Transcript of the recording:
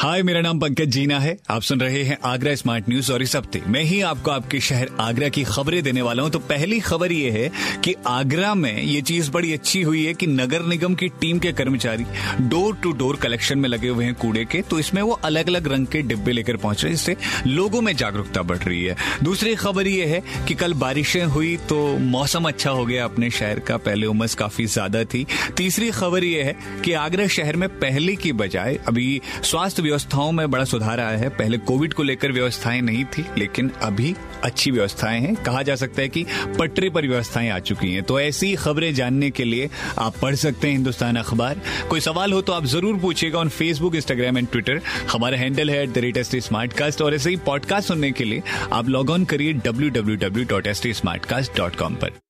हाय, मेरा नाम पंकज जीना है। आप सुन रहे हैं आगरा स्मार्ट न्यूज़ और इस हफ़्ते मैं ही आपको आपके शहर आगरा की खबरें देने वाला हूँ। तो पहली खबर ये है कि आगरा में ये चीज़ बड़ी अच्छी हुई है कि नगर निगम की टीम के कर्मचारी डोर टू डोर कलेक्शन में लगे हुए हैं कूड़े के तो इसमें वो अलग अलग रंग के डिब्बे लेकर पहुँच रहे इससे लोगों में जागरूकता बढ़ रही है। दूसरी खबर ये है कि कल बारिशें हुई तो मौसम अच्छा हो गया अपने शहर का, पहले उमस काफ़ी ज़्यादा थी। तीसरी खबर ये है कि आगरा शहर में पहले की बजाय अभी स्वास्थ्य व्यवस्थाओं में बड़ा सुधार आया है। पहले कोविड को लेकर व्यवस्थाएँ नहीं थी, लेकिन अभी अच्छी व्यवस्थाएँ हैं। कहा जा सकता है कि पटरी पर व्यवस्थाएँ आ चुकी हैं। तो ऐसी खबरें जानने के लिए आप पढ़ सकते हैं हिंदुस्तान अखबार। कोई सवाल हो तो आप ज़रूर पूछिएगा on Facebook Instagram and Twitter हमारा हैंडल है at the rate S T smart cast और ऐसे ही पॉडकास्ट सुनने के लिए आप लॉग ऑन करिए W W W dot S T smart cast dot com पर।